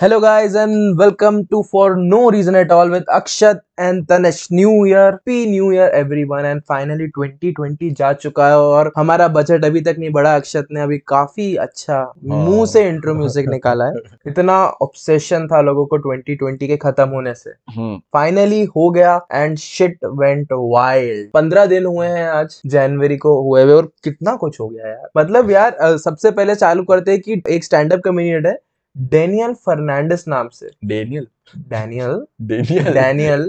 Hello guys and welcome to For No Reason At All with Akshat and Tanish. New Year, Happy New Year everyone. And finally 2020 जा चुका है और हमारा budget अभी तक नहीं बढ़ा। अक्षत ने अभी काफ़ी अच्छा मुँह से इंट्रो म्यूज़िक निकाला है। इतना ऑब्सेशन था लोगों को 2020 के खत्म होने से। हम्म। फाइनली हो गया एंड शिट वेंट वाइल्ड पंद्रह दिन हुए हैं आज जनवरी को हुए हुए और कितना कुछ हो गया यार। मतलब यार सबसे पहले चालू करते हैं कि एक स्टैंड अप कम्युनिट है डेनियल फर्नांडिस नाम से। डेनियल डैनियल डेनियल डैनियल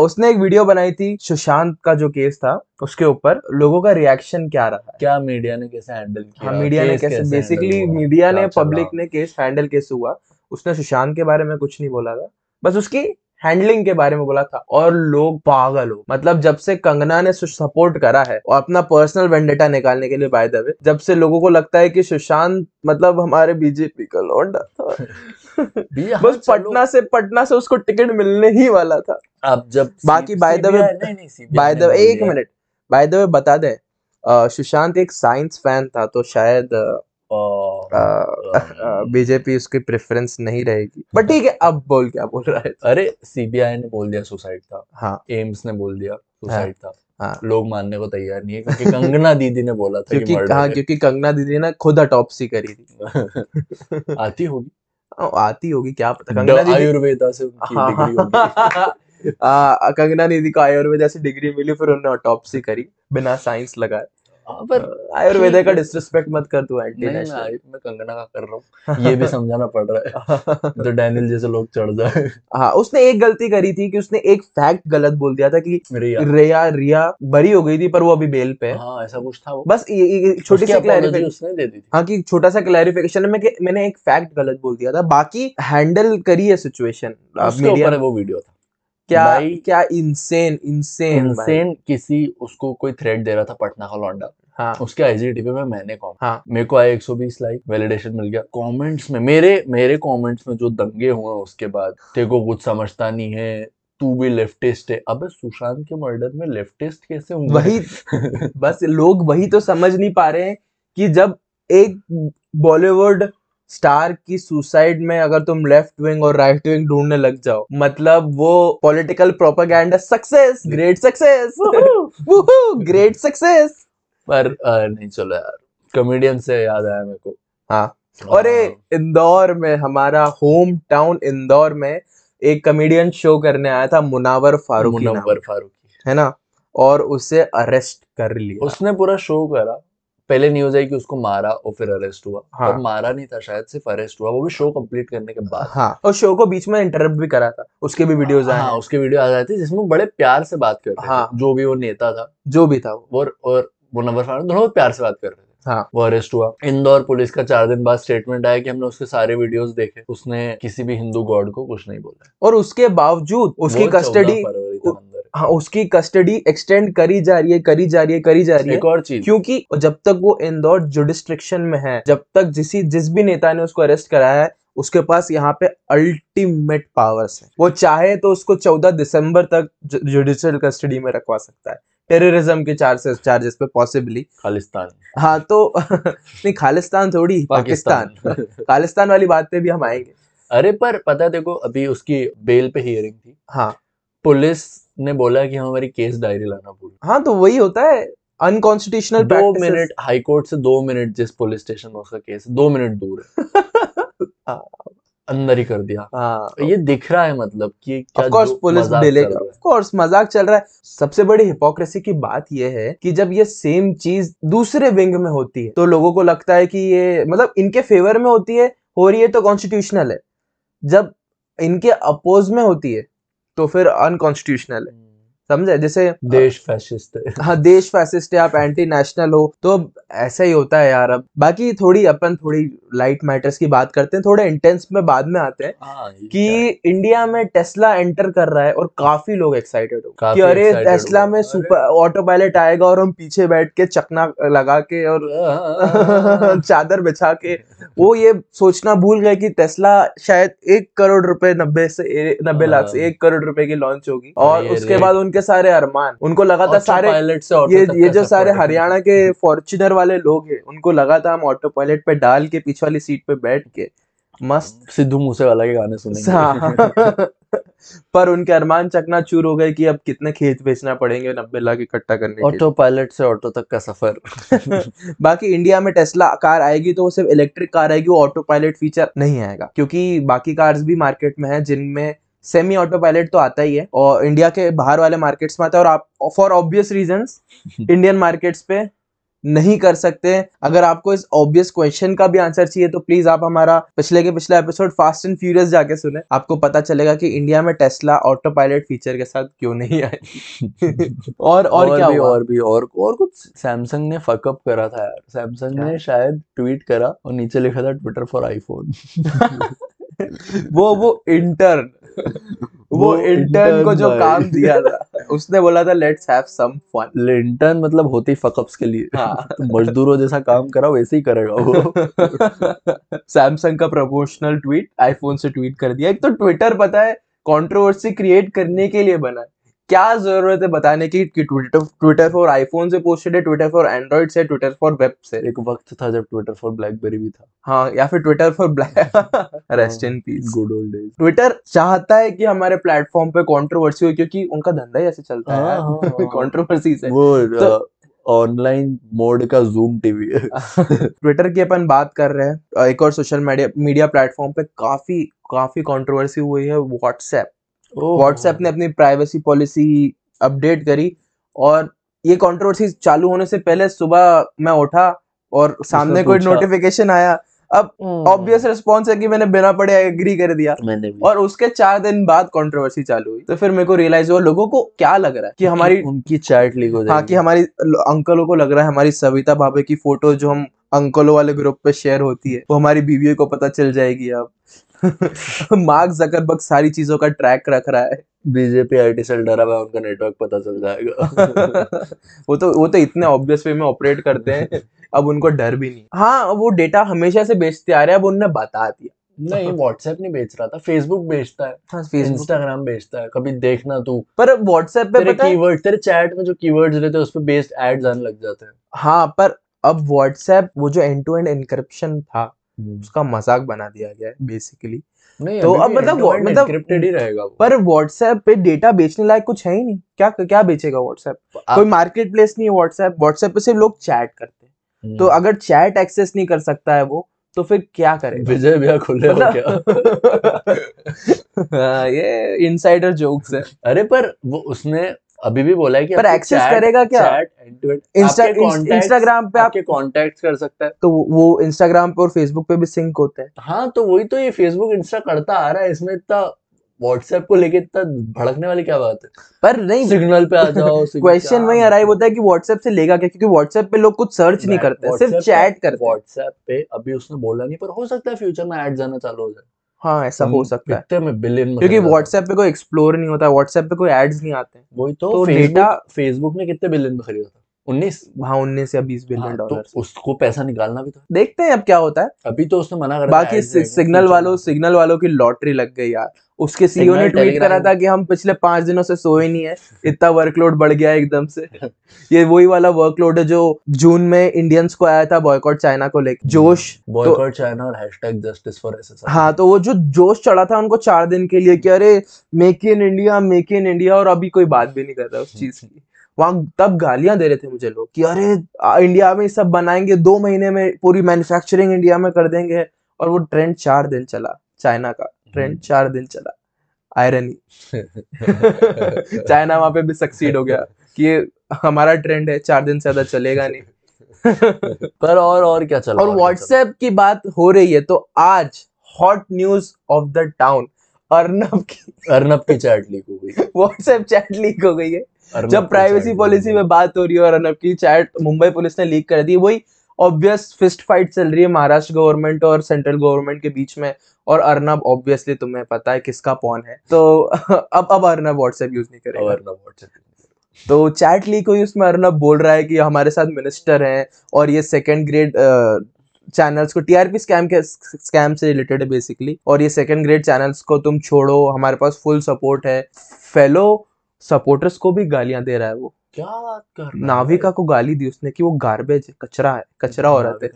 उसने एक वीडियो बनाई थी सुशांत का जो केस था उसके ऊपर लोगों का रिएक्शन क्या रहा है? क्या मीडिया ने कैसे हैंडल किया? हाँ मीडिया ने कैसे बेसिकली मीडिया ने पब्लिक ने केस हैंडल कैसे हुआ? उसने सुशांत के बारे में कुछ नहीं बोला था। बस उसकी हैंडलिंग के बारे में बोला था। और लोग पागल हो। मतलब जब से कंगना ने सपोर्ट करा है और अपना पर्सनल वेंडेटा निकालने के लिए बाय द वे जब से लोगों को लगता है कि सुशांत मतलब हमारे बीजेपी का लौंडा था। हाँ, बस पटना से पटना से उसको टिकट मिलने ही वाला था। अब जब बाकी नहीं नहीं CBI बाय द बोल एक मिनट बाय द वे बता दें सुशांत एक साइंस फ़ैन था तो शायद बीजेपी उसकी प्रेफरेंस नहीं रहेगी। बट ठीक है अब बोल क्या बोल रहा है? अरे सीबीआई ने बोल दिया सुसाइड था। हाँ। एम्स ने बोल दिया सुसाइड था। हाँ। लोग मानने को तैयार नहीं है क्योंकि कंगना दीदी ने बोला था क्योंकि कि हाँ क्योंकि कंगना दीदी ने खुद अटॉप्सी करी थी। आती होगी। हाँ, आती होगी क्या पता। कंगना दीदी आयुर्वेदा से हाँ, कंगना दीदी को आयुर्वेदा से डिग्री मिली फिर उन्होंने ऑटोप्सी करी बिना साइंस लगाए। हाँ, पर आयुर्वेदा का डिसरिस्पेक्ट मत कर तू एंटी नहीं मैं नेशनल मैं कंगना का कर रहा हूँ। ये भी समझाना पड़ रहा है। तो डैनियल जैसे लोग चढ़ जाए। हाँ उसने एक गलती करी थी कि उसने एक फैक्ट गलत बोल दिया था कि रिया। रिया रिया बरी हो गई थी पर वो अभी बेल पे हाँ। ऐसा कुछ था वो। बस छोटी सी क्लैरिफिकेशन उसने दे दी थी। हाँ कि छोटा सा क्लैरिफिकेशन में मैंने एक फैक्ट गलत बोल दिया था बाकी हैंडल करी है सिचुएशन मीडिया वो वीडियो था। क्या भाई- क्या इंसेन इंसेन इनसेन किसी उसको कोई थ्रेड दे रहा था पटना का लौंडा। हाँ। उसके आईजीटीवी में मैंने कॉमेंट हाँ। मेरे को आए 120 लाइक वैलिडेशन मिल गया। कमेंट्स में मेरे मेरे कमेंट्स में जो दंगे हुए उसके बाद तेरे को कुछ समझता नहीं है तू भी लेफ्टिस्ट है। अबे सुशांत के मर्डर में लेफ्टिस्ट कैसे होंगे? वही बस लोग वही तो समझ नहीं पा रहे हैं कि जब एक बॉलीवुड स्टार की सुसाइड में अगर तुम लेफ़्ट विंग और राइट विंग ढूँढने लग जाओ मतलब वो political propaganda success great success great success. पर नहीं चलो यार कॉमेडियन से याद आया मेरे को। हाँ। अरे इंदौर में हमारा होम टाउन इंदौर में एक कॉमेडियन शो करने आया था मुनावर फारूकी नाम, मुनव्वर फारूकी। है ना? और उसे अरेस्ट कर लिया। उसने पूरा शो करा। पहले न्यूज़ आई कि उसको मारा और फिर अरेस्ट हुआ। हाँ। और मारा नहीं था शायद सिर्फ़ अरेस्ट हुआ वो भी शो कंप्लीट करने के बाद। हाँ और शो को बीच में इंटरप्ट भी करा था उसके भी वीडियोस आए हाँ। हैं। उसके वीडियो आ जाती जिसमें बड़े प्यार से बात कर रहे हाँ। थे जो भी वो नेता था। जो भी था वो। और और नंबर फारूक दोनों प्यार से बात कर रहे थे। हाँ। वो अरेस्ट हुआ। इंदौर पुलिस का चार दिन बाद स्टेटमेंट आया कि हमने उसके सारे वीडियोस देखे। उसने किसी भी हिंदू गॉड को कुछ नहीं बोला। और उसके बावजूद उसकी कस्टडी है। उसकी कस्टडी एक्सटेंड करी जा रही है करी जा रही है करी जा रही है। एक और चीज़। क्योंकि जब तक वो इंदौर जुडिस्ट्रिक्शन में है जब तक जिस जिस भी नेता ने उसको अरेस्ट कराया है उसके पास यहाँ पे अल्टीमेट पावर्स है। वो चाहे तो उसको 14 दिसंबर तक जुडिशियल कस्टडी में रखवा सकता है। टेररिज्म के चार्जेस चार्जेस पे पॉसिबली खालिस्तान। हाँ तो नहीं खालिस्तान थोड़ी पाकिस्तान। खालिस्तान वाली बात पे भी हम आएँगे। अरे पर पता देखो अभी उसकी बेल पे हियरिंग थी। हाँ। पुलिस ने बोला कि हम हमारी केस डायरी लाना भूल हाँ तो वही होता है अनकॉन्स्टिट्यूशनल दो मिनट हाई कोर्ट से दो मिनट जिस पुलिस स्टेशन में उसका केस दो मिनट दूर है। हाँ। अंदर ही कर दिया। हाँ। ये दिख रहा है मतलब कि क्या of course police delay. Of course मज़ाक चल रहा है। सबसे बड़ी हिपोक्रेसी की बात यह है कि जब ये सेम चीज़ दूसरे विंग में होती है तो लोगों को लगता है कि ये मतलब इनके फेवर में होती है हो रही है तो कॉन्स्टिट्यूशनल है। जब इनके अपोज में होती है तो फिर अनकॉन्स्टिट्यूशनल है। समझे? जैसे देश फैसिस्ट है। हाँ देश फैसिस्ट है आप एंटी नेशनल हो तो अब ऐसा ही होता है यार अब। बाकी थोड़ी अपन थोड़ी लाइट मैटर्स की बात करते हैं थोड़े इंटेंस में बाद में आते हैं हाँ, कि इंडिया में टेस्ला एंटर कर रहा है और काफ़ी लोग एक्साइटेड हो कि अरे टेस्ला में सुपर ऑटो पायलट आएगा और हम पीछे बैठ के चकना लगा के और चादर बिछा के वो ये सोचना भूल गए कि टेस्ला शायद एक करोड़ रुपए नब्बे से नब्बे लाख से हाँ। एक करोड़ रुपए की लॉन्च होगी। और उसके बाद उनके सारे अरमान उनको लगा था सारे पायलट से ये ये जो सारे हरियाणा के फॉर्च्यूनर वाले लोग हैं उनको लगा था हम ऑटो पायलट पे डाल के पीछे वाली सीट पे बैठ के मस्त सिद्धू मूसेवाला के गाने सुनेंगे। पर उनके अरमान चकना चूर हो गए कि अब कितने खेत बेचना पड़ेंगे नब्बे लाख इकट्ठा करने ऑटो पायलट से ऑटो तक का सफ़र। बाकी इंडिया में टेस्ला कार आएगी तो वो सिर्फ़ इलेक्ट्रिक कार आएगी वो ऑटो पायलट फीचर नहीं आएगा क्योंकि बाकी कार्स भी मार्केट में है जिनमें सेमी ऑटो पायलट तो आता ही है और इंडिया के बाहर वाले मार्केट्स में आता है और आप for obvious reason Indian markets पे नहीं कर सकते। अगर आपको इस ऑब्वियस क्वेश्चन का भी आंसर चाहिए तो प्लीज़ आप हमारा पिछले के पिछला एपिसोड फास्ट एंड फ्यूरियस जाके सुने। आपको पता चलेगा कि इंडिया में टेस्ला ऑटो पायलट फीचर के साथ क्यों नहीं आए। और और, और क्या भी हुआ? और भी और और कुछ सैमसंग ने फकअप करा था यार। सैमसंग ने शायद ट्वीट करा और नीचे लिखा था ट्विटर फॉर आईफोन वो वो इंटर्न वो इंटर्न को जो काम दिया था उसने बोला था लेट्स हैव सम फन लिंटन मतलब होती फकअप्स के लिए। हाँ। तो मजदूरों जैसा काम करा वैसे ही करेगा वो। सैमसंग का प्रमोशनल ट्वीट आईफोन से ट्वीट कर दिया। एक तो ट्विटर पता है कंट्रोवर्सी क्रिएट करने के लिए बना है। क्या ज़रूरत है बताने की कि ट्विटर ट्विटर फॉर आईफोन से पोस्टेड है ट्विटर फॉर एंड्रॉइड से ट्विटर फॉर वेब से? एक वक्त था जब ट्विटर फॉर ब्लैकबेरी भी था। हाँ या फिर Twitter for black rest in peace good old days Twitter चाहता है कि हमारे प्लेटफॉर्म पे कंट्रोवर्सी हो क्योंकि उनका धंधा ही ऐसे चलता हाँ, हाँ, है हाँ। कंट्रोवर्सी से। वो तो- ऑनलाइन मोड का जूम टीवी ट्विटर की अपन बात कर रहे हैं। एक और सोशल मीडिया मीडिया प्लेटफॉर्म पे काफ़ी काफ़ी कंट्रोवर्सी हुई है व्हाट्सएप व्हाट्सएप ने अपनी प्राइवेसी पॉलिसी अपडेट करी और ये कंट्रोवर्सी चालू होने से पहले सुबह मैं उठा और सामने कोई नोटिफिकेशन आया। अब ऑब्वियस रिस्पॉन्स है कि मैंने बिना पढ़े एग्री कर दिया। और उसके चार दिन बाद कंट्रोवर्सी चालू हुई। तो फिर मेरे को रियलाइज़ हुआ लोगों को क्या लग रहा है? कि हमारी उनकी चैट लीक हो हाँ कि हमारी अंकलों को लग रहा है हमारी सविता भाभी की फ़ोटो जो हम अंकलों वाले ग्रुप पे शेयर होती है वो हमारी बीवियों को पता चल जाएगी अब। मार्क जकरबर्ग सारी चीज़ों का ट्रैक रख रहा है। बीजेपी आईटी सेल डरा हुआ उनका नेटवर्क पता चल जाएगा। वो तो वो तो इतने ऑब्वियस वे में ऑपरेट करते हैं अब उनको डर भी नहीं। हाँ वो डेटा हमेशा से बेचते आ रहे हैं अब उन्होंने बता दिया। नहीं व्हाट्सएप नहीं बेच रहा था फेसबुक बेचता है हाँ फेसबुक इंस्टाग्राम बेचता है कभी देखना तू। पर व्हाट्सएप पे तेरे कीवर्ड तेरे चैट में जो कीवर्ड्स रहते हैं उस पर बेस्ड एड्स आने लग जाते हैं। हाँ पर अब व्हाट्सएप वो जो एंड टू एंड इनक्रिप्शन था उसका मज़ाक बना दिया गया है बेसिकली तो अब मतलब मतलब- ही रहेगा वो। पर व्हाट्सएप पे डेटा बेचने लायक कुछ है ही नहीं। क्या क्या बेचेगा व्हाट्सएप कोई मार्केट प्लेस नहीं है व्हाट्सएप व्हाट्सएप पे सिर्फ़ लोग चैट करते हैं। हम्म। तो अगर चैट एक्सेस नहीं कर सकता है वो तो फिर क्या करेगा? विजय भैया खुले हो क्या? मतलब हाँ, ये इनसाइडर जोक्स है। अरे पर वो उसने अभी भी बोला है कि पर एक्सेस करेगा क्या? इंस्टाग्राम पे आपके कॉन्टेक्ट कर सकता है। तो वो इंस्टाग्राम पे और फेसबुक पे भी सिंक होते हैं। हाँ तो वही तो ये फेसबुक इंस्टा करता आ रहा है इसमें इतना व्हाट्सएप को लेके इतना भड़कने वाली क्या बात है? पर नहीं सिग्नल पे आ जाओ क्वेश्चन वही अराइव होता है कि व्हाट्सएप से लेगा क्या? क्योंकि व्हाट्सएप पे लोग कुछ सर्च नहीं करते सिर्फ़ चैट करते व्हाट्सएप पे अभी उसने बोला नहीं पर हो सकता है फ्यूचर में एड्स जाना चालू हो जाए। हाँ ऐसा हो सकता है। में बिलियन क्योंकि व्हाट्सएप पे कोई एक्सप्लोर नहीं होता व्हाट्सएप पे कोई एड्स नहीं आते वही तो, डेटा फेसबुक data- फेसबुक ने कितने बिलियन में खरीदा था? उन्नीस? हाँ उन्नीस या बीस बिलियन हाँ, तो डॉलर उसको पैसा निकालना भी था। देखते हैं अब क्या होता है। अभी तो उसने मना कर बाकी सिग्नल वालों सिग्नल वालों की लॉटरी लग गई यार। उसके सीईओ ने ट्वीट करा था कि हम पिछले पाँच दिनों से सोए नहीं है इतना वर्कलोड बढ़ गया एकदम से। ये वही वाला वर्कलोड है जो जून में इंडियंस को आया था बॉयकॉट चाइना को लेकर जोश बॉयकॉट चाइना और हैशटैग जस्टिस फॉर एसएसआर हाँ तो वो जो जोश चढ़ा था उनको चार दिन के लिए कि अरे make in India make in India और अभी कोई बात भी नहीं कर रहा उस चीज़ की। वहाँ तब गालियाँ दे रहे थे मुझे लोग कि अरे इंडिया में सब बनाएँगे दो महीने में पूरी मैन्युफैक्चरिंग इंडिया में कर देंगे। और वो ट्रेंड चार दिन चला चाइना का। ट्रेंड चार दिन चला आयरनी चाइना वहाँ पे भी सक्सीड हो गया कि हमारा ट्रेंड है चार दिन से ज़्यादा चलेगा नहीं। पर और और क्या चला? और व्हाट्सएप की बात हो रही है तो आज hot news of the town Arnab की अर्नब की चैट लीक हो गई। व्हाट्सएप चैट लीक हो गई है। जब प्राइवेसी पॉलिसी में बात हो रही है और अर्नब की चैट मुंबई पुलिस ने लीक कर दी वही ऑब्वियस फिस्ट फाइट चल रही है महाराष्ट्र गवर्नमेंट और सेंट्रल गवर्नमेंट के बीच में और अर्नब ऑब्वियसली तुम्हें पता है किसका पॉन है। तो अब अब अर्नब व्हाट्सएप यूज़ नहीं करेगा। अर्नब व्हाट्सएप तो चैट लीक हुई उसमें अर्नब बोल रहा है कि हमारे साथ मिनिस्टर हैं और ये सेकंड ग्रेड चैनल्स को टीआरपी स्कैम के स्कैम से रिलेटेड है बेसिकली और ये सेकंड ग्रेड चैनल्स को तुम छोड़ो हमारे पास फुल सपोर्ट है। फेलो सपोर्टर्स को भी गालियाँ दे रहा है वो। क्या बात कर रहा है? नाविका को गाली दी उसने कि वो गार्बेज है कचरा है कचरा औरत है।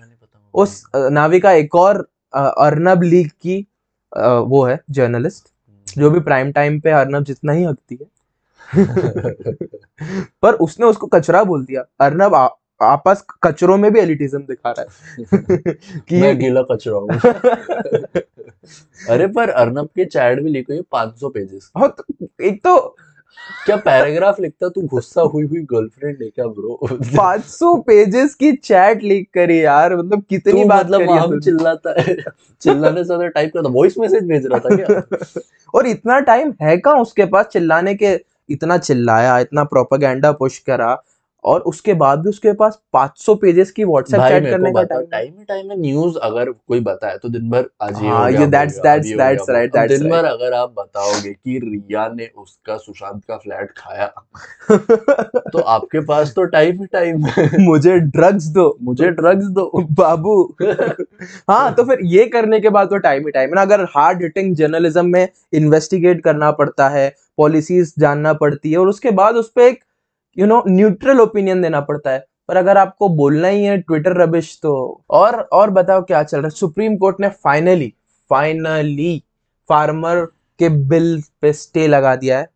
उस नाविका एक और अर्नब लीग की वो है जर्नलिस्ट जो भी प्राइम टाइम पे अर्नब जितना ही हकती है। पर उसने उसको कचरा बोल दिया। अर्नब आपस कचरों में भी एलिटिज्म दिखा रहा है। कि मैं गीला कचरा हूँ। अरे पर अर्नब के चैट भी लिखी हुई 500 पेजेस हाँ, तो एक तो क्या पैराग्राफ लिखता तू गुस्सा हुई हुई गर्लफ्रेंड है क्या ब्रो 500 पेजेस की चैट लिख करी यार मतलब कितनी बात मतलब करी है चिल्लाता है चिल्लाने से ज़्यादा टाइप करता वॉइस मैसेज भेज रहा था क्या? और इतना टाइम है कहाँ उसके पास? चिल्लाने के इतना चिल्लाया इतना प्रोपागेंडा पुश करा और उसके बाद भी उसके पास 500 पेजेस की व्हाट्सएप चैट करने का टाइम टाइम ही टाइम में न्यूज़ अगर कोई बताए तो दिन भर आज ये हो that's वो- right, अब that's दिन भर अगर आप बताओगे कि रिया ने उसका सुशांत का फ्लैट खाया तो आपके पास तो टाइम ही टाइम मुझे ड्रग्स दो मुझे ड्रग्स दो बाबू। हाँ तो फिर ये करने के बाद तो टाइम ही टाइम है अगर हार्ड हिटिंग जर्नलिज्म में इन्वेस्टिगेट करना पड़ता है पॉलिसीज़ जानना पड़ती है और उसके बाद उस पर एक यू नो न्यूट्रल ओपिनियन देना पड़ता है। पर अगर आपको बोलना ही है ट्विटर रबिश तो और और बताओ क्या चल रहा है? सुप्रीम कोर्ट ने फाइनली फाइनली फार्मर के बिल पे स्टे लगा दिया है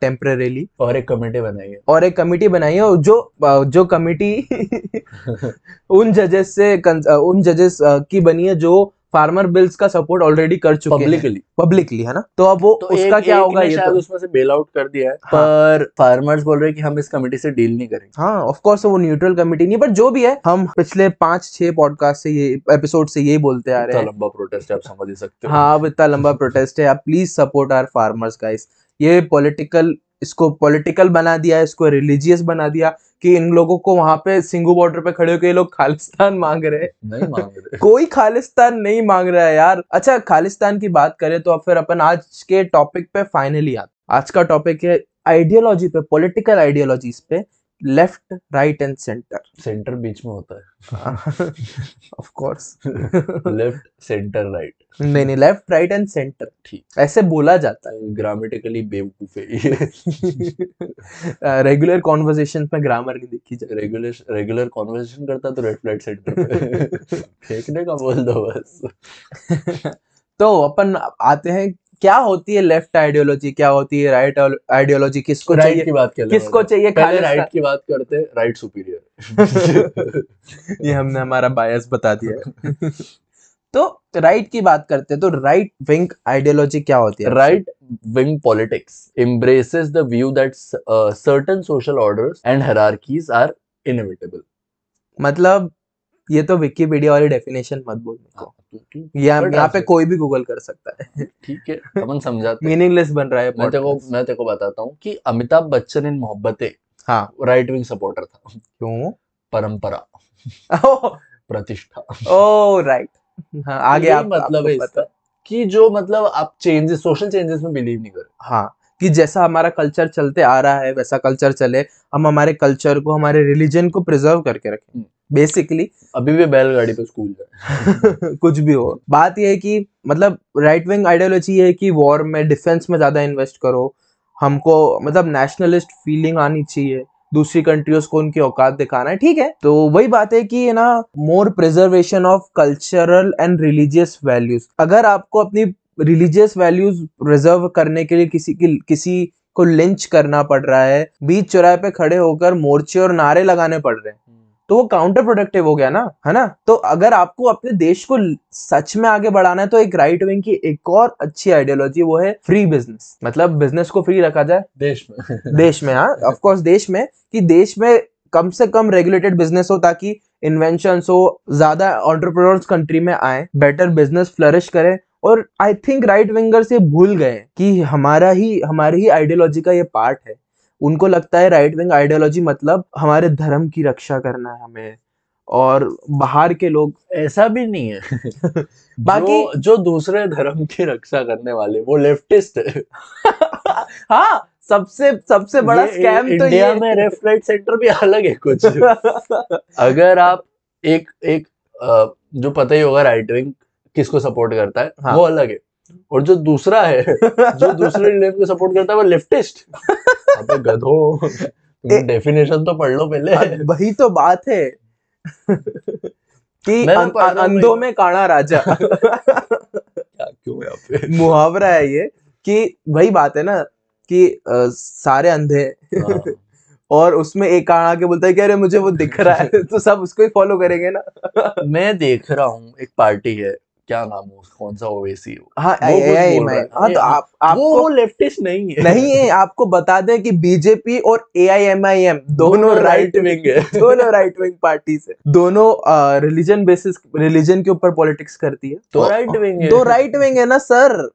टेम्परेली और एक कमेटी बनाई है। और एक कमेटी बनाई है जो जो कमेटी उन जजेस से उन जजेस की बनी है जो फार्मर बिल्स का सपोर्ट ऑलरेडी कर चुके पब्लिकली पब्लिकली है ना? तो अब वो तो उसका एक, क्या एक होगा ये तो? उसमें से बेल आउट कर दिया है। हाँ। पर फार्मर्स बोल रहे हैं कि हम इस कमेटी से डील नहीं करेंगे। हाँ ऑफ़ कोर्स वो न्यूट्रल कमेटी नहीं पर जो भी है हम पिछले पाँच छह पॉडकास्ट से ये एपिसोड से यही बोलते आ रहे हैं। लंबा प्रोटेस्ट है आप समझ ही सकते हो। हाँ अब इतना लंबा प्रोटेस्ट है आप please support our farmers guys ये पॉलिटिकल इसको पॉलिटिकल बना दिया इसको रिलीजियस बना दिया कि इन लोगों को वहाँ पे सिंगू बॉर्डर पे खड़े होकर ये लोग खालिस्तान मांग रहे हैं। नहीं मांग रहे। कोई खालिस्तान नहीं मांग रहा है यार। अच्छा खालिस्तान की बात करें तो अब फिर अपन आज के टॉपिक पे फाइनली आते आज का टॉपिक है आइडियोलॉजी पे पॉलिटिकल आइडियोलॉजीज पे। Left right and centre centre बीच में होता है of course left centre right नहीं नहीं लेफ़्ट राइट एंड सेंटर ठीक ऐसे बोला जाता ग्रामेटिकली बेवकूफ़ है है रेगुलर कॉन्वर्सेशन में ग्रामर नहीं देखी जाए रेगुलर रेगुलर कॉन्वर्सेशन करता तो रेड फ्लैट सेंटर फेंकने का बोल दो बस। तो अपन आते हैं क्या होती है लेफ़्ट आइडियोलॉजी क्या होती है राइट आइडियोलॉजी किसको चाहिए? की बात कर किसको चाहिए पहले राइट की बात करते हैं राइट सुपीरियर ये हमने हमारा बायस बता दिया। तो राइट की बात करते हैं तो राइट विंग आइडियोलॉजी क्या होती है? Right wing politics view that s- uh, certain social orders and hierarchies are inevitable मतलब ये तो विकीपीडिया वाली डेफिनेशन मत बोलने को। ये हाँ, पर यहाँ पे कोई भी गूगल कर सकता है। ठीक है अपन समझाते मीनिंगलेस बन रहा है मैं तेको। मैं तेको बताता हूँ कि अमिताभ बच्चन इन मोहब्बतें हाँ। राइट विंग सपोर्टर था। क्यों? परंपरा। प्रतिष्ठा। ओह राइट हाँ आगे आप मतलब है इसका कि जो मतलब आप चेंजेस सोशल चेंजेस में बिलीव नहीं कर हाँ कि जैसा हमारा कल्चर चलते आ रहा है वैसा कल्चर चले हम हमारे कल्चर को हमारे रिलीजन को प्रिजर्व करके रखें। हम्म। बेसिकली अभी भी बैलगाड़ी पे स्कूल जाए कुछ भी हो। बात यह है कि मतलब राइट विंग आइडियोलॉजी है कि वॉर में डिफेंस में ज़्यादा इन्वेस्ट करो। हमको मतलब नेशनलिस्ट फीलिंग आनी चाहिए। दूसरी कंट्रीज़ को उनकी औकात दिखाना है। ठीक है? तो वही बात है कि ये ना more preservation of cultural and religious values अगर आपको अपनी रिलीजियस वैल्यूज़ रिज़र्व करने के लिए किसी की किसी को लिंच करना पड़ रहा है बीच चौराहे पे खड़े होकर मोर्चे और नारे लगाने पड़ रहे हैं तो वो काउंटर प्रोडक्टिव हो गया ना है ना? तो अगर आपको अपने देश को सच में आगे बढ़ाना है तो एक राइट विंग की एक और अच्छी आइडियोलॉजी वो है फ्री बिज़नेस मतलब बिज़नेस को फ्री रखा जाए। देश में। देश में हाँ ऑफ़ कोर्स देश में कि देश में कम से कम रेगुलेटेड बिज़नेस हो ताकि इन्वेंशन हो ज़्यादा ऑन्टरप्रोनर्स कंट्री में आए बेटर बिज़नेस फ्लरिश करे और आई थिंक राइट विंगर्स ये भूल गए कि हमारा ही हमारी ही आइडियोलॉजी का ये पार्ट है। उनको लगता है राइट विंग आइडियोलॉजी मतलब हमारे धर्म की रक्षा करना है हमें। और बाहर के लोग ऐसा भी नहीं है। बाकी- जो, जो दूसरे धर्म की रक्षा करने वाले वो लेफ्टिस्ट है। हाँ सबसे सबसे बड़ा स्कैम तो इंडिया ये में लेफ़्ट राइट सेंटर भी अलग है कुछ। अगर आप एक एक जो पता ही होगा राइट विंग किसको सपोर्ट करता है हाँ। वो अलग है। और जो दूसरा है जो दूसरे रिलीजन को सपोर्ट करता है वो लेफ्टिस्ट अबे गधो डेफिनेशन तो पढ़ लो पहले। वही तो बात है कि अं- रहा हूँ अंधों में काणा राजा। क्या क्यों यहाँ पे? मुहावरा है ये कि वही बात है ना कि अ, सारे अंधे। हैं। और उसमें एक काणा के बोलता है कि अरे मुझे वो दिख रहा है तो सब उसको ही फॉलो करेंगे ना। मैं देख रहा हूँ एक पार्टी है। क्या नाम है कौन सा ओवेसी हाँ वो? बोल रहा है। हाँ तो आप आपको वो लेफ्टिस्ट नहीं है। नहीं है आपको बता दें कि बीजेपी और A I M I M दोनों राइट विंग है। दोनों राइट विंग पार्टी से। दोनों रिलीजन बेसिस रिलीजन के ऊपर पॉलिटिक्स करती है। तो राइट विंग है। तो राइट विंग है ना सर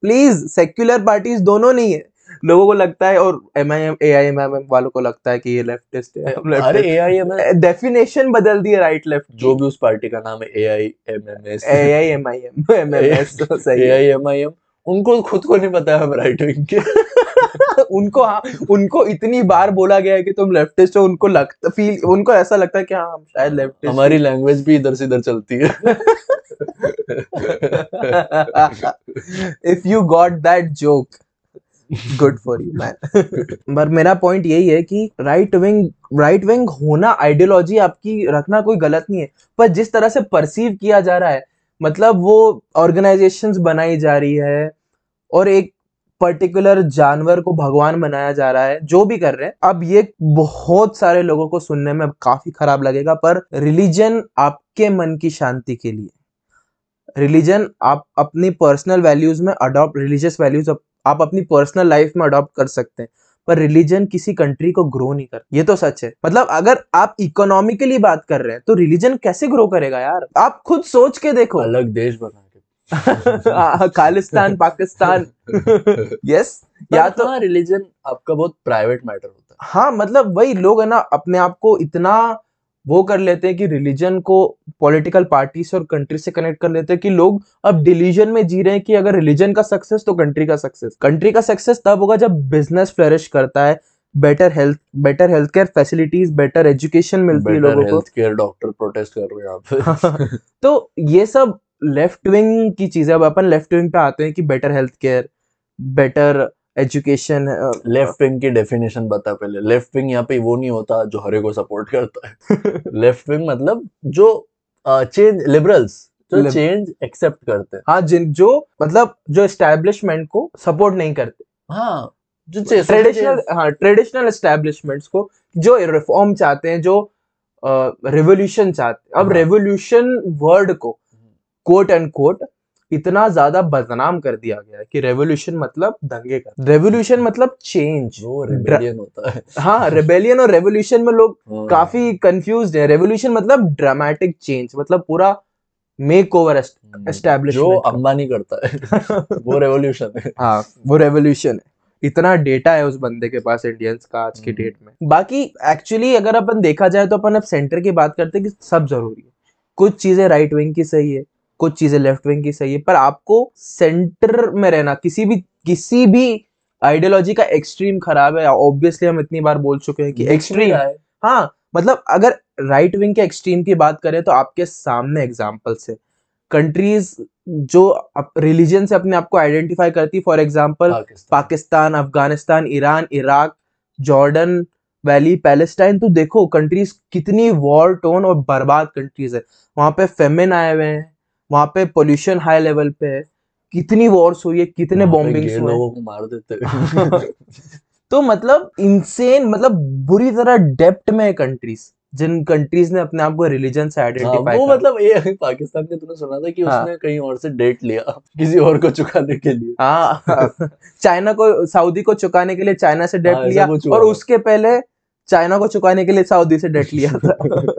प्लीज़ सेक्युलर पार्टीज़ दोनों नहीं है। लोगों को लगता है और M I M A I M M वालों को लगता है कि ये लेफ्टिस्ट है अरे एआईएम डेफिनेशन बदल दी है राइट लेफ़्ट जो भी उस पार्टी का नाम है AIMMS A I M I M M M S सही है। एआईएमआईएम उनको खुद को नहीं पता है हम राइट विंग के। उनको हाँ उनको इतनी बार बोला गया है कि तुम लेफ्टिस्ट हो उनको लगता फील उनको ऐसा लगता है कि हाँ हम शायद लेफ्टिस्ट हमारी लैंग्वेज भी इधर से इधर चलती है। If you got that joke good for you man पर मेरा पॉइंट यही है कि राइट विंग राइट विंग होना आइडियोलॉजी आपकी रखना कोई गलत नहीं है। पर जिस तरह से परसीव किया जा रहा है मतलब वो ऑर्गेनाइजेशंस बनाई जा रही है और एक पर्टिकुलर जानवर को भगवान बनाया जा रहा है, जो भी कर रहे हैं, अब ये बहुत सारे लोगों को सुनने में काफ़ी खराब लगेगा, पर रिलीजन आपके मन की शांति के लिए। रिलीजन आप अपनी पर्सनल वैल्यूज़ में अडॉप्ट रिलीजियस वैल्यूज़ आप अपनी पर्सनल लाइफ में अडॉप्ट कर सकते हैं पर रिलीजन किसी कंट्री को ग्रो नहीं कर ये तो सच है। मतलब अगर आप इकोनॉमिकली बात कर रहे हैं तो रिलीजन कैसे ग्रो करेगा यार? आप खुद सोच के देखो। अलग देश बना हाँ, खालिस्तान पाकिस्तान। यस या तो हाँ रिलीजन आपका बहुत प्राइवेट मैटर होता है। हाँ मतलब वही लोग है ना अपने आप को इतना वो कर लेते हैं कि रिलीजन को पॉलिटिकल पार्टीज़ और कंट्री से कनेक्ट कर लेते हैं कि लोग अब डिलीजन में जी रहे हैं कि अगर रिलीजन का सक्सेस तो कंट्री का सक्सेस कंट्री का सक्सेस तब होगा जब बिज़नेस फ्लरिश करता है better health better health care facilities better education मिलती है लोगों को। केयर डॉक्टर प्रोटेस्ट कर रहे हैं यहाँ तो ये सब लेफ़्ट विंग की चीज़ें अब अपन लेफ़्ट विंग पे आते हैं कि better health care better education left wing की डेफिनेशन बता पहले। लेफ़्ट विंग यहाँ पे वो नहीं होता जो हरे को सपोर्ट करता है। लेफ़्ट विंग मतलब जो चेंज लिबरल्स जो चेंज एक्सेप्ट करते हैं। हाँ जिन जो मतलब जो एस्टेब्लिशमेंट को सपोर्ट नहीं करते। हाँ जो ट्रेडिशनल हाँ ट्रेडिशनल एस्टेब्लिशमेंट्स को जो रिफॉर्म चाहते हैं जो रेवोल्यूशन चाहते हैं। अब हाँ। रेवोल्यूशन वर्ड को कोट एंड कोट इतना ज़्यादा बदनाम कर दिया गया कि रेवोल्यूशन मतलब दंगे का रेवोल्यूशन मतलब चेंज वो रिबेलियन होता है। हाँ रेबेलियन और रेवोल्यूशन में लोग हाँ। काफ़ी कंफ्यूज है। रेवोल्यूशन मतलब ड्रामेटिक चेंज मतलब पूरा मेक ओवर हम्म, जो अंबानी करता है वो रेवोल्यूशन है। हाँ वो रेवोल्यूशन है। इतना डेटा है उस बंदे के पास इंडियंस का आज की हम्म। डेट में। बाकी एक्चुअली अगर अपन देखा जाए तो अपन अब सेंटर की बात करते हैं कि सब ज़रूरी है। कुछ चीज़ें राइट विंग की सही है कुछ चीज़ें लेफ़्ट विंग की सही है पर आपको सेंटर में रहना किसी भी किसी भी आइडियोलॉजी का एक्सट्रीम खराब है ऑब्वियसली हम इतनी बार बोल चुके हैं कि एक्सट्रीम हाँ मतलब अगर राइट विंग के एक्सट्रीम की बात करें तो आपके सामने एग्जाम्पल्स है कंट्रीज़ जो रिलीजन से अपने आप को आइडेंटिफाई करती for example Pakistan. Pakistan Afghanistan Iran Iraq Jordan valley Palestine तो देखो कंट्रीज़ कितनी वॉर टोन और बर्बाद कंट्रीज़ है। वहाँ पे फेमिन आए हुए हैं। वहाँ पे पोल्यूशन हाई लेवल पे है। कितनी वॉर्स हुई है कितने बॉम्बिंग्स हुए लोगों को मार देते हैं। तो मतलब इंसेन मतलब बुरी तरह डेप्ट में है कंट्रीज़ जिन कंट्रीज़ ने अपने आप को रिलीजन से हाँ, आइडेंटिफाई वो मतलब ये पाकिस्तान के तूने सुना था कि हाँ। उसने कहीं और से डेट लिया किसी और को चुकाने के लिए। हाँ चाइना को सऊदी को चुकाने के लिए चाइना से डेट हाँ, लिया और उसके पहले चाइना को चुकाने के लिए सऊदी से डेट लिया था।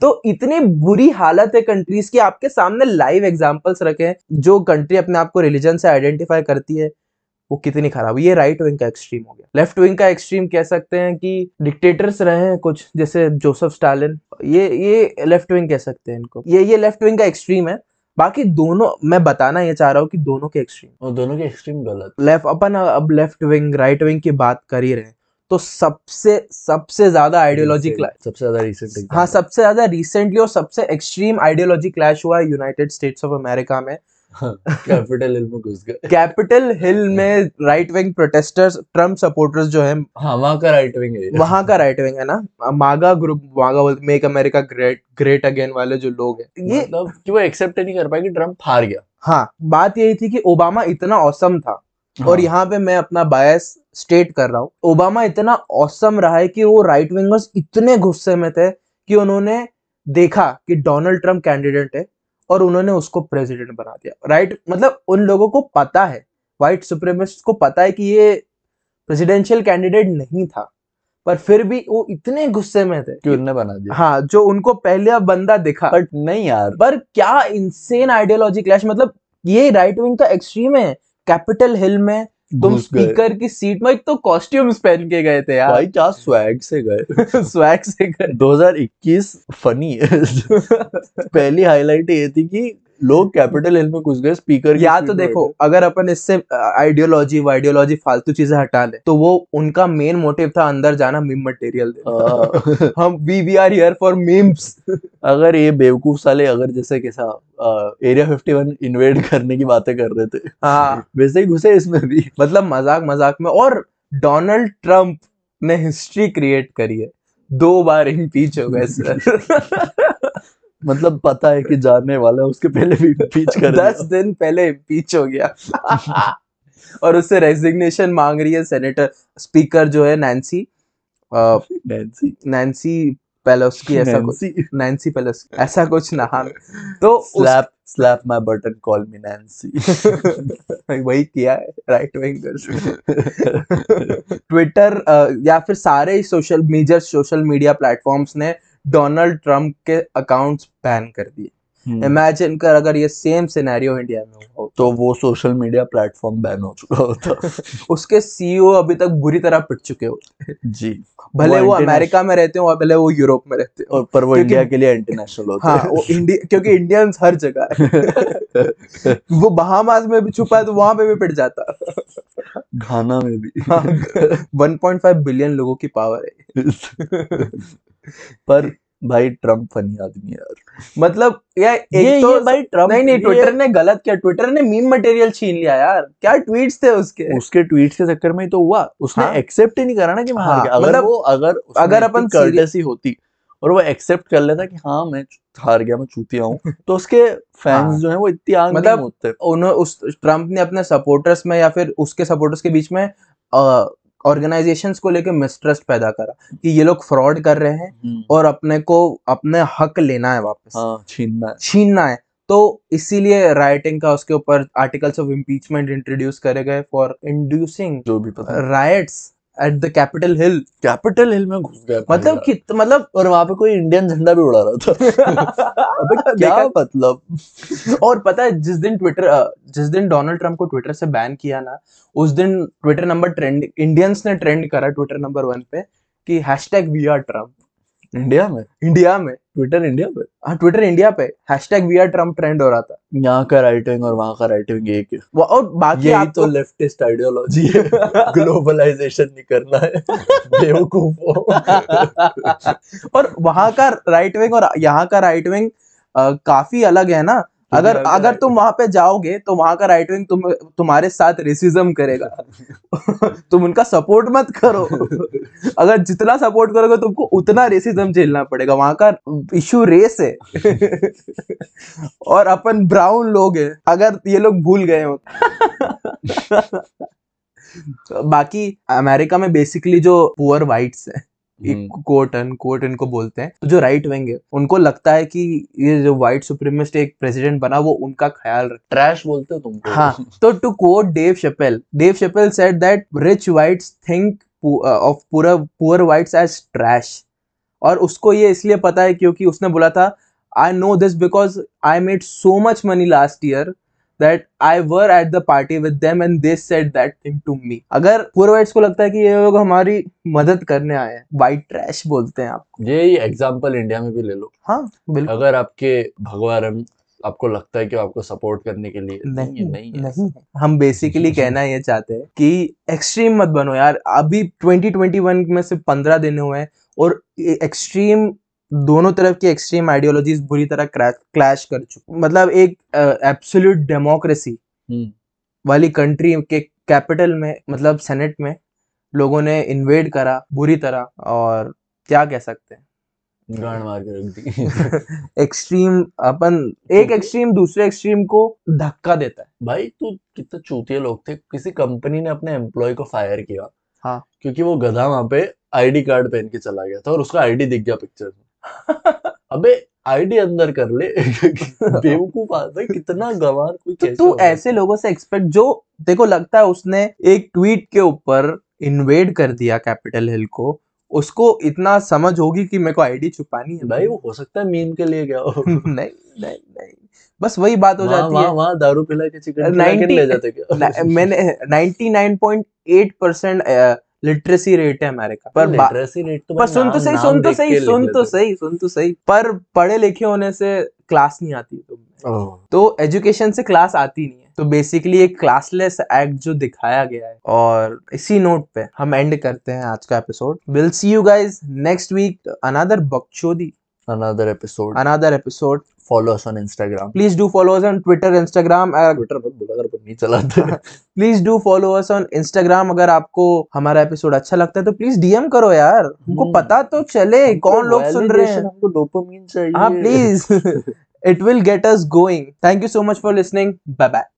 तो इतनी बुरी हालत है कंट्रीज़ की आपके सामने लाइव एग्जाम्पल्स रखे हैं जो कंट्री अपने आप को रिलीजन से आइडेंटिफाई करती है वो कितनी खराब है। ये राइट विंग का एक्सट्रीम हो गया। लेफ़्ट विंग का एक्सट्रीम कह सकते हैं कि डिक्टेटर्स रहे हैं कुछ जैसे जोसेफ स्टालिन ये ये लेफ़्ट विंग कह सकते हैं इनको। ये ये लेफ़्ट विंग का एक्सट्रीम है। बाकी दोनों मैं बताना ये चाह रहा हूँ कि दोनों के एक्सट्रीम दोनों के एक्सट्रीम गलत। लेफ़्ट अपन अब लेफ़्ट विंग राइट विंग की बात कर ही रहे हैं। तो सबसे सबसे ज़्यादा आइडियोलॉजी क्लैश सबसे ज़्यादा रिसेंट हाँ सबसे ज़्यादा रिसेंटली और सबसे एक्सट्रीम आइडियोलॉजी क्लैश हुआ यूनाइटेड स्टेट्स ऑफ़ अमेरिका में। कैपिटल हिल में घुस गए। कैपिटल हिल में right wing protesters Trump supporters जो है हाँ वहाँ का राइट विंग है। वहाँ का राइट विंग है ना? मागा ग्रुप मागा बोलते make America great great again वाले जो लोग हैं। ये मतलब कि वो एक्सेप्ट नहीं कर पाए कि ट्रंप हार गया? हाँ बात यही थी कि ओबामा इतना औसम था। हाँ. और हाँ, यहाँ पे मैं अपना बायस स्टेट कर रहा हूँ। ओबामा इतना औसम रहा है कि वो राइट विंगर्स इतने गुस्से में थे कि उन्होंने देखा कि डोनाल्ड ट्रंप कैंडिडेट है और उन्होंने उसको प्रेसिडेंट बना दिया। राइट मतलब उन लोगों को पता है व्हाइट सुप्रीमिस्ट को पता है कि ये प्रेसिडेंशियल कैंडिडेट नहीं था। पर फिर भी वो इतने गुस्से में थे कि उनने बना दिया। हाँ जो उनको पहले बंदा दिखा। बट नहीं यार। पर क्या इंसेन आइडियोलॉजी क्लैश मतलब ये राइट विंग का एक्सट्रीम है कैपिटल हिल में तुम स्पीकर की सीट में एक तो कॉस्ट्यूम्स पहन के गए थे यार। भाई क्या स्वैग से गए? स्वैग से गए। 2021 फनी है पहली हाईलाइट ये थी कि लोग कैपिटल हिल में घुस गए स्पीकर या तो देखो अगर अपन इससे आइडियोलॉजी वाइडियोलॉजी फालतू चीज़ें हटा ले तो वो उनका मेन मोटिव था अंदर जाना मीम मटेरियल देना। हम we we are here for memes अगर ये बेवकूफ़ साले अगर जैसे कैसा एरिया 51 इन्वेड करने की बातें कर रहे थे। हाँ। वैसे ही घुसे इसमें भी। मतलब मज़ाक मज़ाक में और डोनाल्ड ट्रंप ने हिस्ट्री क्रिएट करी है। दो बार इम्पीच हो गए सर मतलब पता है कि जाने वाला है, उसके पहले भी पीच कर दस दिन पहले इम्पीच हो गया। और उससे रेजिग्नेशन मांग रही है सेनेटर स्पीकर जो है नैन्सी नैन्सी नैन्सी पेलोस्की ऐसा कुछ नैन्सी नैन्सी पेलोस्की ऐसा कुछ नाम। तो slap slap my button call me Nancy वही किया है राइट विंगर्स ट्विटर या फिर सारे social major social media platforms ने डोनाल्ड ट्रंप के अकाउंट्स बैन कर दिए। इमेजिन कर अगर ये सेम सिनेरियो इंडिया में हो तो। वो सोशल मीडिया प्लेटफॉर्म बैन हो चुका होता। उसके सीईओ अभी तक बुरी तरह पिट चुके होते। जी। भले वो international- अमेरिका में रहते हो और भले वो यूरोप में रहते हो। पर वो इंडिया के लिए इंटरनेशनल होता हाँ वो इंडिया क्योंकि इंडियंस हर जगह है। वो बहामास में भी छुपा है तो वहाँ पे भी पिट जाता। घाना में भी। हाँ, 1.5 बिलियन लोगों की पावर है पर भाई ट्रंप फनी आदमी यार। मतलब यार एक ये तो ये भाई ट्रंप नहीं नहीं ट्विटर ने गलत किया। ट्विटर ने मीम मटेरियल छीन लिया यार। क्या ट्वीट्स थे उसके? उसके ट्वीट के चक्कर में ही तो हुआ। उसने हाँ। एक्सेप्ट ही नहीं करा ना कि मैं हार हाँ, गया। अगर मतलब वो अगर अगर अपन courtesy होती और वो एक्सेप्ट कर लेता कि हाँ मैं हार गया मैं चूतिया हूँ तो उसके फैंस हाँ। जो है वो इतनी आग मतलब- होते उन्होंने उस ट्रंप ने अपने सपोर्टर्स में या फिर उसके सपोर्टर्स के बीच में ऑर्गेनाइजेशंस को लेकर मिसट्रस्ट पैदा करा कि ये लोग फ्रॉड कर रहे हैं हम्म, और अपने को अपने हक लेना है वापस। हाँ छीनना है। छीनना है। तो इसीलिए राइटिंग का उसके ऊपर आर्टिकल्स ऑफ़ इम्पीचमेंट इंट्रोड्यूस करे गए फॉर इंड्यूसिंग जो भी riots at the Capitol Hill Capitol Hill में घुस गया मतलब कि मतलब और वहाँ पे कोई इंडियन झंडा भी उड़ा रहा था। अबे क्या मतलब? और पता है जिस दिन ट्विटर जिस दिन डोनाल्ड ट्रंप को ट्विटर से बैन किया ना उस दिन ट्विटर नंबर ट्रेंड इंडियंस ने ट्रेंड करा ट्विटर नंबर वन पे कि hashtag we are Trump India में इंडिया में ट्विटर इंडिया पे। हाँ ट्विटर इंडिया पे। Hashtag we are Trump trend हो रहा था। यहाँ का राइट विंग और वहाँ का राइट विंग एक वो- और बाकी यही तो लेफ्टिस्ट आइडियोलॉजी है। ग्लोबलाइजेशन नहीं करना है। बेवकूफ़ और वहाँ का राइट विंग और यहाँ का राइट विंग काफ़ी अलग है ना। अगर अगर तुम वहाँ पे जाओगे तो वहाँ का राइट विंग तुम तुम्हारे साथ रेसिज्म करेगा। तुम उनका सपोर्ट मत करो। अगर जितना सपोर्ट करोगे तुमको उतना रेसिज्म झेलना पड़ेगा। वहाँ का इशू रेस है। और अपन ब्राउन लोग हैं। अगर ये लोग भूल गए हो। बाकी अमेरिका में बेसिकली जो पुअर वाइट्स हैं एक कोट अन कोट इनको बोलते हैं। तो जो राइट विंग है उनको लगता है कि ये जो व्हाइट सुप्रीमिस्ट एक प्रेसिडेंट बना वो उनका ख्याल रखे। ट्रैश बोलते हो तुमको हाँ तो to quote Dave Chappelle Dave Chappelle said that rich whites think of poor poor whites as trash और उसको ये इसलिए पता है क्योंकि उसने बोला था I know this because I made so much money last year that I were at the party with them and they said that thing to me अगर पुअर वाइट्स को लगता है कि ये लोग हमारी मदद करने आए हैं वाइट ट्रैश बोलते हैं आप ये एग्जांपल इंडिया में भी ले लो। हाँ बिल्कुल। अगर आपके भगवान आपको लगता है कि आपको सपोर्ट करने के लिए नहीं नहीं नहीं है। हम बेसिकली कहना ये चाहते हैं कि एक्सट्रीम मत बनो यार। अभी 2021 में सिर्फ़ 15 दिन हुए हैं और एक्सट्रीम दोनों तरफ़ की एक्सट्रीम आइडियोलॉजीज बुरी तरह क्लैश कर चुकी मतलब एक एब्सोल्यूट डेमोक्रेसी हम्म, वाली कंट्री के कैपिटल में मतलब सेनेट में लोगों ने इन्वेड करा बुरी तरह और क्या कह सकते हैं? गांड मार के रख दी। एक्सट्रीम अपन एक एक्सट्रीम दूसरे एक्सट्रीम को धक्का देता है। भाई तू कितने चूतिए लोग थे किसी कंपनी ने अपने एम्प्लॉय को फायर किया। हाँ। क्योंकि वो गधा वहाँ पे आईडी कार्ड पहन के चला गया था और उसका आईडी दिख गया पिक्चर में। अबे आईडी अंदर कर ले। बेवकूफ़ आदमी कितना गंवार कोई तो कैसे तू ऐसे लोगों से एक्सपेक्ट जो देखो लगता है उसने एक ट्वीट के ऊपर इन्वेड कर दिया कैपिटल हिल को। उसको इतना समझ होगी कि मेरे को आईडी छुपानी है? भाई वो हो सकता है मीम के लिए गया हो। नहीं नहीं नहीं। बस वही बात हो जाती है। वहाँ दारू पिला के चिकन 90 ले जाते क्या? मैंने 99.8 परसेंट लिटरेसी रेट है हमारे का पर लिटरेसी रेट तो पर सुन तो सही सुन तो सही सुन तो सही सुन तो सही। पर पढ़े लिखे होने से क्लास नहीं आती तुम तो एजुकेशन से क्लास आती नहीं है। तो बेसिकली एक क्लासलेस एक्ट जो दिखाया गया है और इसी नोट पे हम एंड करते हैं आज का episode will see you guys next week another बकचोदी। Another episode another episode follow us on Instagram. Please do follow us on Twitter, Instagram. Twitter मत बोला अगर नहीं चलाते please do follow us on Instagram अगर आपको हमारा एपिसोड अच्छा लगता है तो प्लीज़ डीएम करो यार। हमको हम्म। पता तो चले कौन लोग सुन रहे हैं। हमको डोपामिन चाहिए। हाँ please it will get us going thank you so much for listening bye bye